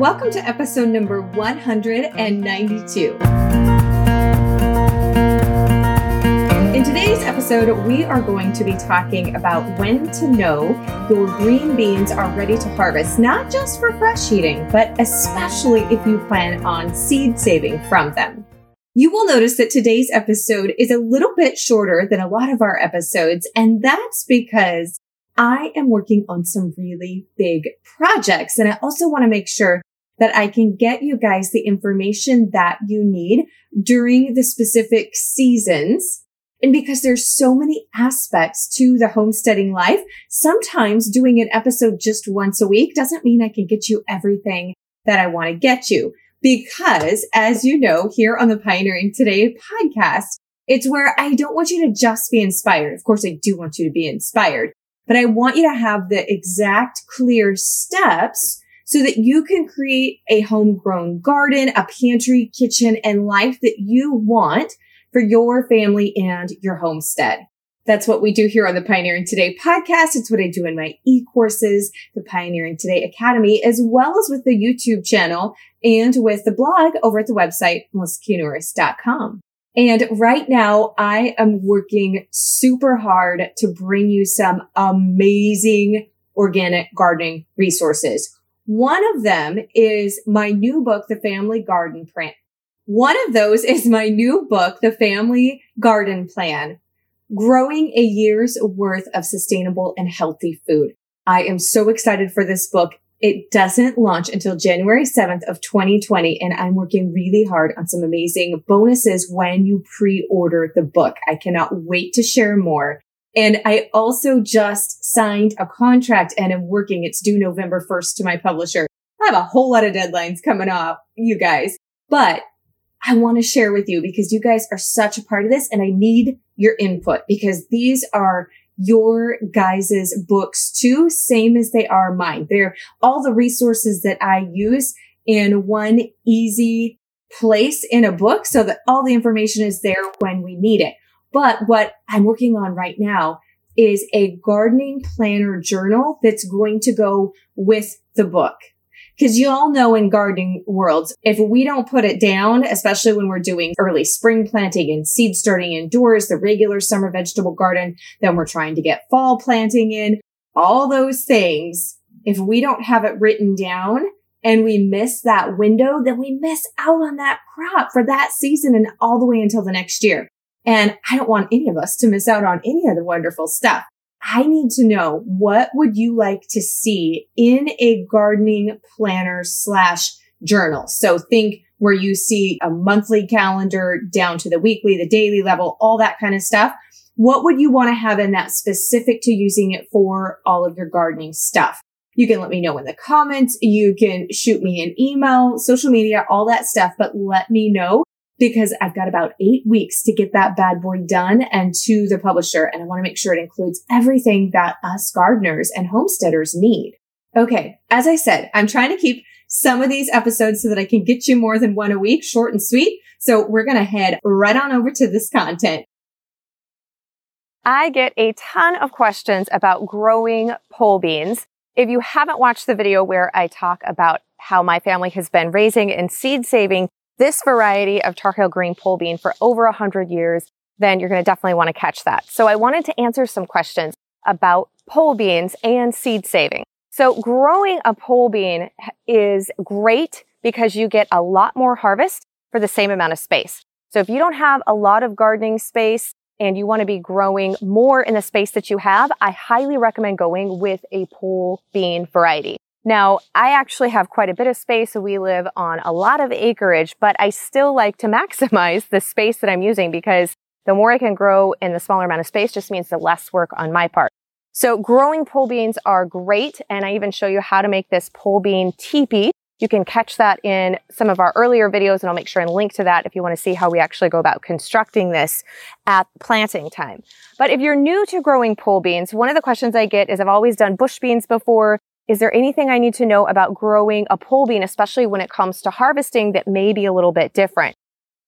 Welcome to episode number 192. In today's episode, we are going to be talking about when to know your green beans are ready to harvest, not just for fresh eating, but especially if you plan on seed saving from them. You will notice that today's episode is a little bit shorter than a lot of our episodes, and that's because I am working on some really big projects. And I also want to make sure that I can get you guys the information that you need during the specific seasons. And because there's so many aspects to the homesteading life, sometimes doing an episode just once a week doesn't mean I can get you everything that I want to get you. Because as you know, here on the Pioneering Today podcast, it's where I don't want you to just be inspired. Of course, I do want you to be inspired, but I want you to have the exact clear steps so that you can create a homegrown garden, a pantry, kitchen, and life that you want for your family and your homestead. That's what we do here on the Pioneering Today podcast. It's what I do in my e-courses, the Pioneering Today Academy, as well as with the YouTube channel and with the blog over at the website, melissaknorris.com. And right now I am working super hard to bring you some amazing organic gardening resources. One of them is my new book, The Family Garden Plan. One of those is my new book, The Family Garden Plan, growing a year's worth of sustainable and healthy food. I am so excited for this book. It doesn't launch until January 7th of 2020. And I'm working really hard on some amazing bonuses when you pre-order the book. I cannot wait to share more. And I also just signed a contract and am working. It's due November 1st to my publisher. I have a whole lot of deadlines coming up, you guys, but I want to share with you because you guys are such a part of this and I need your input because these are your guys's books too, same as they are mine. They're all the resources that I use in one easy place in a book so that all the information is there when we need it. But what I'm working on right now is a gardening planner journal that's going to go with the book. Cause you all know in gardening worlds, if we don't put it down, especially when we're doing early spring planting and seed starting indoors, the regular summer vegetable garden, then we're trying to get fall planting in, all those things. If we don't have it written down and we miss that window, then we miss out on that crop for that season and all the way until the next year. And I don't want any of us to miss out on any of the wonderful stuff. I need to know what would you like to see in a gardening planner slash journal? So think where you see a monthly calendar down to the weekly, the daily level, all that kind of stuff. What would you want to have in that specific to using it for all of your gardening stuff? You can let me know in the comments. You can shoot me an email, social media, all that stuff, but let me know because I've got about eight weeks to get that bad boy done and to the publisher. And I want to make sure it includes everything that us gardeners and homesteaders need. Okay. As I said, I'm trying to keep some of these episodes so that I can get you more than one a week, short and sweet. So we're going to head right on over to this content. I get a ton of questions about growing pole beans. If you haven't watched the video where I talk about how my family has been raising and seed saving this variety of Tar Heel green pole bean for over 100 years, then you're going to definitely want to catch that. So I wanted to answer some questions about pole beans and seed saving. So growing a pole bean is great because you get a lot more harvest for the same amount of space. So if you don't have a lot of gardening space and you want to be growing more in the space that you have, I highly recommend going with a pole bean variety. Now, I actually have quite a bit of space. We live on a lot of acreage, but I still like to maximize the space that I'm using because the more I can grow in the smaller amount of space just means the less work on my part. So growing pole beans are great. And I even show you how to make this pole bean teepee. You can catch that in some of our earlier videos and I'll make sure and link to that if you want to see how we actually go about constructing this at planting time. But if you're new to growing pole beans, one of the questions I get is I've always done bush beans before. Is there anything I need to know about growing a pole bean, especially when it comes to harvesting that may be a little bit different?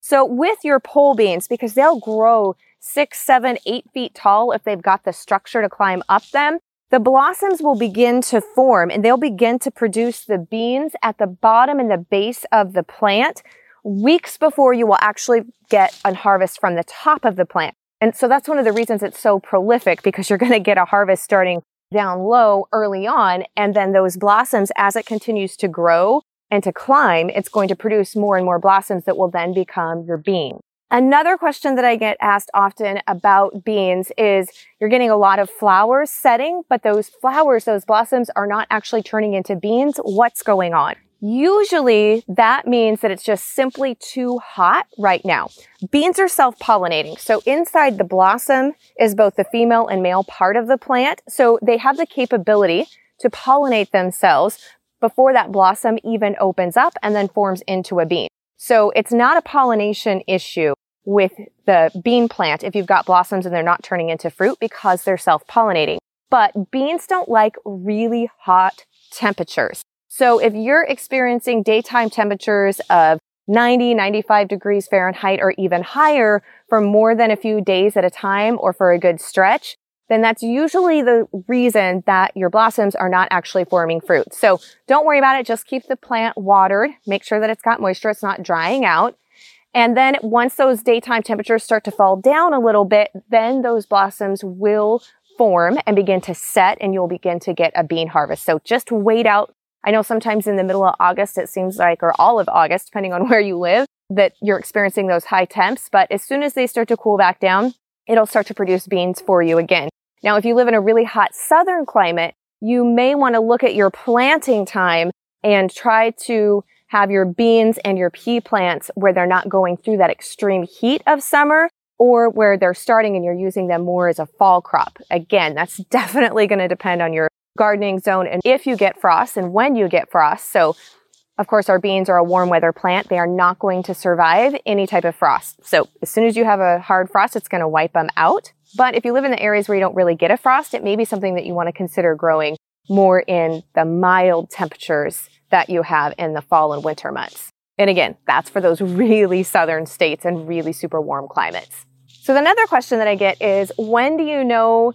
So with your pole beans, because they'll grow six, seven, eight feet tall if they've got the structure to climb up them, the blossoms will begin to form and they'll begin to produce the beans at the bottom and the base of the plant weeks before you will actually get a harvest from the top of the plant. And so that's one of the reasons it's so prolific because you're going to get a harvest starting down low early on. And then those blossoms, as it continues to grow and to climb, it's going to produce more and more blossoms that will then become your bean. Another question that I get asked often about beans is you're getting a lot of flowers setting, but those flowers, those blossoms are not actually turning into beans. What's going on? Usually that means that it's just simply too hot right now. Beans are self-pollinating. So inside the blossom is both the female and male part of the plant. So they have the capability to pollinate themselves before that blossom even opens up and then forms into a bean. So it's not a pollination issue with the bean plant if you've got blossoms and they're not turning into fruit because they're self-pollinating. But beans don't like really hot temperatures. So if you're experiencing daytime temperatures of 90, 95 degrees Fahrenheit or even higher for more than a few days at a time or for a good stretch, then that's usually the reason that your blossoms are not actually forming fruit. So don't worry about it. Just keep the plant watered. Make sure that it's got moisture. It's not drying out. And then once those daytime temperatures start to fall down a little bit, then those blossoms will form and begin to set and you'll begin to get a bean harvest. So just wait out. I know sometimes in the middle of August, it seems like, or all of August, depending on where you live, that you're experiencing those high temps. But as soon as they start to cool back down, it'll start to produce beans for you again. Now, if you live in a really hot southern climate, you may want to look at your planting time and try to have your beans and your pea plants where they're not going through that extreme heat of summer or where they're starting and you're using them more as a fall crop. Again, that's definitely going to depend on your gardening zone and if you get frost and when you get frost. So of course, our beans are a warm weather plant. They are not going to survive any type of frost. So as soon as you have a hard frost, it's going to wipe them out. But if you live in the areas where you don't really get a frost, it may be something that you want to consider growing more in the mild temperatures that you have in the fall and winter months. And again, that's for those really southern states and really super warm climates. So another question that I get is when do you know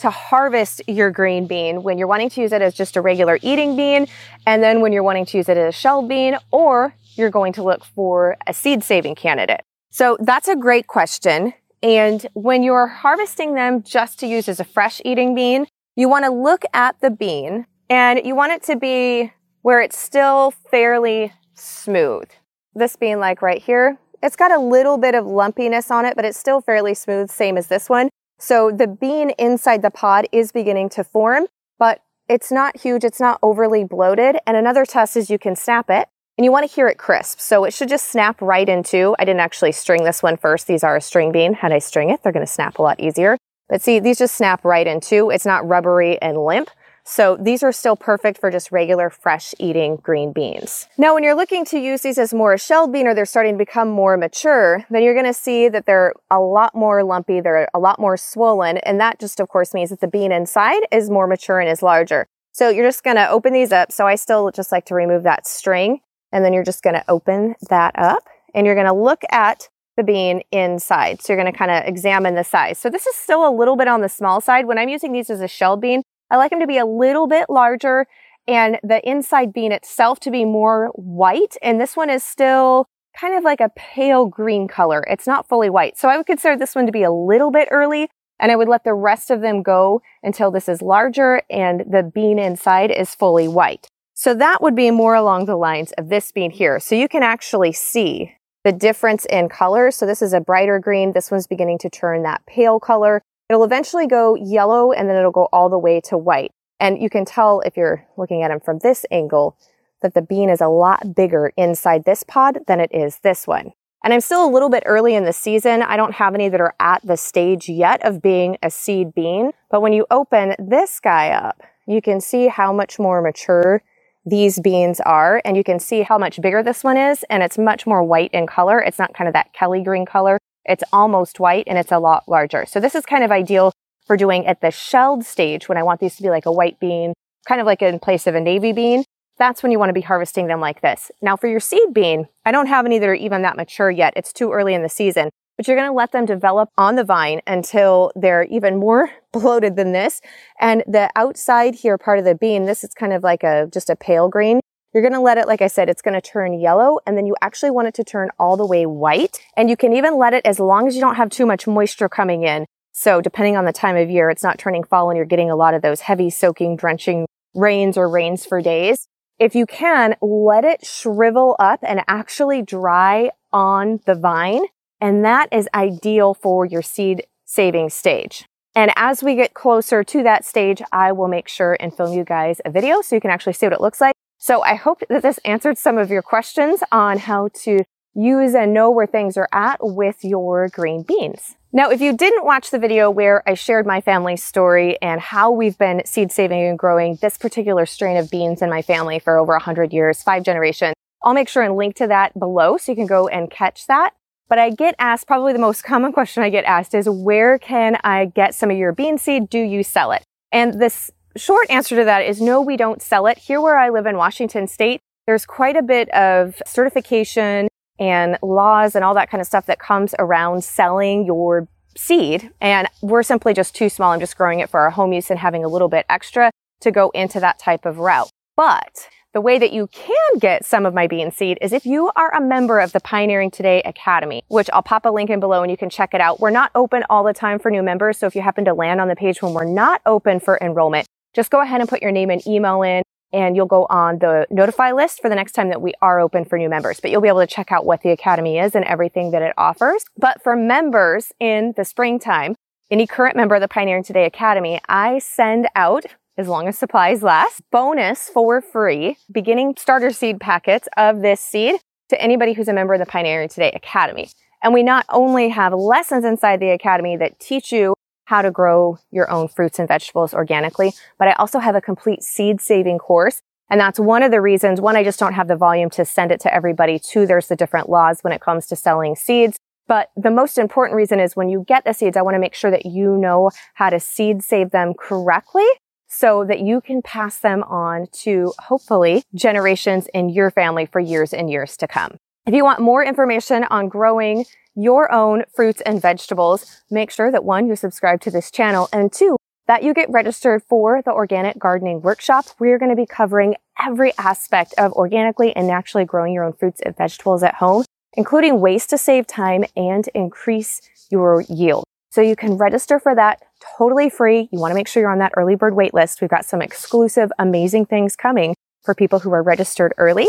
to harvest your green bean when you're wanting to use it as just a regular eating bean and then when you're wanting to use it as a shell bean or you're going to look for a seed saving candidate? So that's a great question. And when you're harvesting them just to use as a fresh eating bean, you want to look at the bean and you want it to be where it's still fairly smooth. This being like right here, it's got a little bit of lumpiness on it, but it's still fairly smooth, same as this one. So the bean inside the pod is beginning to form, but it's not huge. It's not overly bloated. And another test is you can snap it and you want to hear it crisp. So it should just snap right into, I didn't actually string this one first. These are a string bean. Had I string it, they're going to snap a lot easier. But see, these just snap right into. It's not rubbery and limp. So these are still perfect for just regular fresh eating green beans. Now, when you're looking to use these as more a shelled bean or they're starting to become more mature, then you're going to see that they're a lot more lumpy. They're a lot more swollen. And that just, of course, means that the bean inside is more mature and is larger. So you're just going to open these up. So I still just like to remove that string and then you're just going to open that up and you're going to look at the bean inside. So you're going to kind of examine the size. So this is still a little bit on the small side. When I'm using these as a shelled bean, I like them to be a little bit larger and the inside bean itself to be more white. And this one is still kind of like a pale green color. It's not fully white. So I would consider this one to be a little bit early and I would let the rest of them go until this is larger and the bean inside is fully white. So that would be more along the lines of this bean here. So you can actually see the difference in color. So this is a brighter green. This one's beginning to turn that pale color. It'll eventually go yellow and then it'll go all the way to white. And you can tell if you're looking at them from this angle that the bean is a lot bigger inside this pod than it is this one. And I'm still a little bit early in the season. I don't have any that are at the stage yet of being a seed bean. But when you open this guy up, you can see how much more mature these beans are. And you can see how much bigger this one is. And it's much more white in color. It's not kind of that Kelly green color. It's almost white and it's a lot larger. So this is kind of ideal for doing at the shelled stage when I want these to be like a white bean, kind of like in place of a navy bean. That's when you want to be harvesting them like this. Now for your seed bean, I don't have any that are even that mature yet. It's too early in the season. but you're going to let them develop on the vine until they're even more bloated than this. And the outside here part of the bean, this is kind of like a, just a pale green. You're going to let it, like I said, it's going to turn yellow and then you actually want it to turn all the way white. And you can even let it as long as you don't have too much moisture coming in. So depending on the time of year, it's not turning fall and you're getting a lot of those heavy soaking, drenching rains or rains for days. If you can, let it shrivel up and actually dry on the vine. And that is ideal for your seed saving stage. And as we get closer to that stage, I will make sure and film you guys a video so you can actually see what it looks like. So I hope that this answered some of your questions on how to use and know where things are at with your green beans. Now, if you didn't watch the video where I shared my family's story and how we've been seed saving and growing this particular strain of beans in my family for over 100 years, five generations, I'll make sure and link to that below so you can go and catch that. But I get asked, probably the most common question I get asked is, where can I get some of your bean seed? Do you sell it? And this short answer to that is no, we don't sell it. Here where I live in Washington state, there's quite a bit of certification and laws and all that kind of stuff that comes around selling your seed. And we're simply just too small. I'm just growing it for our home use and having a little bit extra to go into that type of route. But the way that you can get some of my bean seed is if you are a member of the Pioneering Today Academy, which I'll pop a link in below and you can check it out. We're not open all the time for new members. So if you happen to land on the page when we're not open for enrollment, just go ahead and put your name and email in and you'll go on the notify list for the next time that we are open for new members. But you'll be able to check out what the Academy is and everything that it offers. But for members in the springtime, any current member of the Pioneering Today Academy, I send out, as long as supplies last, bonus for free beginning starter seed packets of this seed to anybody who's a member of the Pioneering Today Academy. And we not only have lessons inside the Academy that teach you how to grow your own fruits and vegetables organically. But I also have a complete seed saving course. And that's one of the reasons. One, I just don't have the volume to send it to everybody. Two, there's the different laws when it comes to selling seeds. But the most important reason is when you get the seeds, I want to make sure that you know how to seed save them correctly so that you can pass them on to hopefully generations in your family for years and years to come. If you want more information on growing your own fruits and vegetables, make sure that one, you subscribe to this channel and two, that you get registered for the organic gardening workshop. We're going to be covering every aspect of organically and naturally growing your own fruits and vegetables at home, including ways to save time and increase your yield. So you can register for that totally free. You want to make sure you're on that early bird wait list. We've got some exclusive, amazing things coming for people who are registered early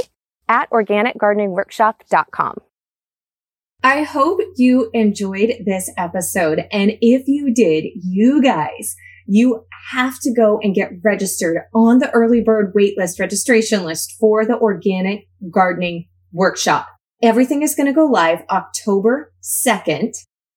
at organicgardeningworkshop.com. I hope you enjoyed this episode. And if you did, you guys, you have to go and get registered on the early bird waitlist registration list for the organic gardening workshop. Everything is going to go live October 2nd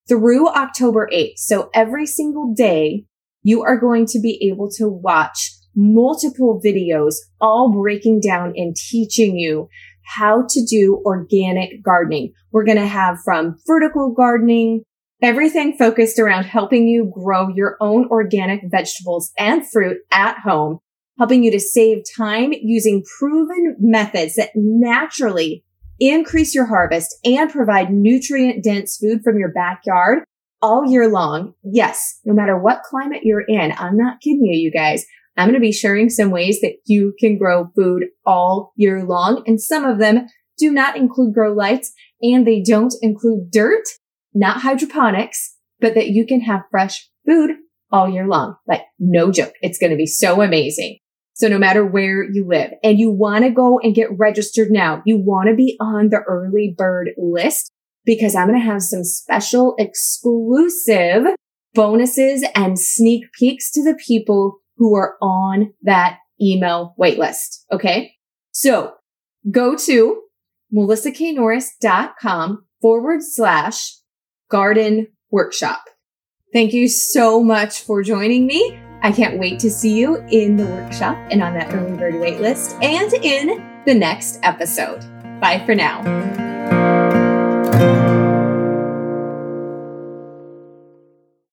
through October 8th. So every single day you are going to be able to watch multiple videos all breaking down and teaching you how to do organic gardening. We're going to have from vertical gardening, everything focused around helping you grow your own organic vegetables and fruit at home, helping you to save time using proven methods that naturally increase your harvest and provide nutrient dense food from your backyard all year long. Yes, no matter what climate you're in. I'm not kidding you, you guys. I'm going to be sharing some ways that you can grow food all year long. And some of them do not include grow lights and they don't include dirt, not hydroponics, but that you can have fresh food all year long. Like no joke. It's going to be so amazing. So no matter where you live and you want to go and get registered now, you want to be on the early bird list because I'm going to have some special exclusive bonuses and sneak peeks to the people who are on that email waitlist. Okay. So go to melissaknorris.com forward slash garden workshop. Thank you so much for joining me. I can't wait to see you in the workshop and on that early bird waitlist and in the next episode. Bye for now.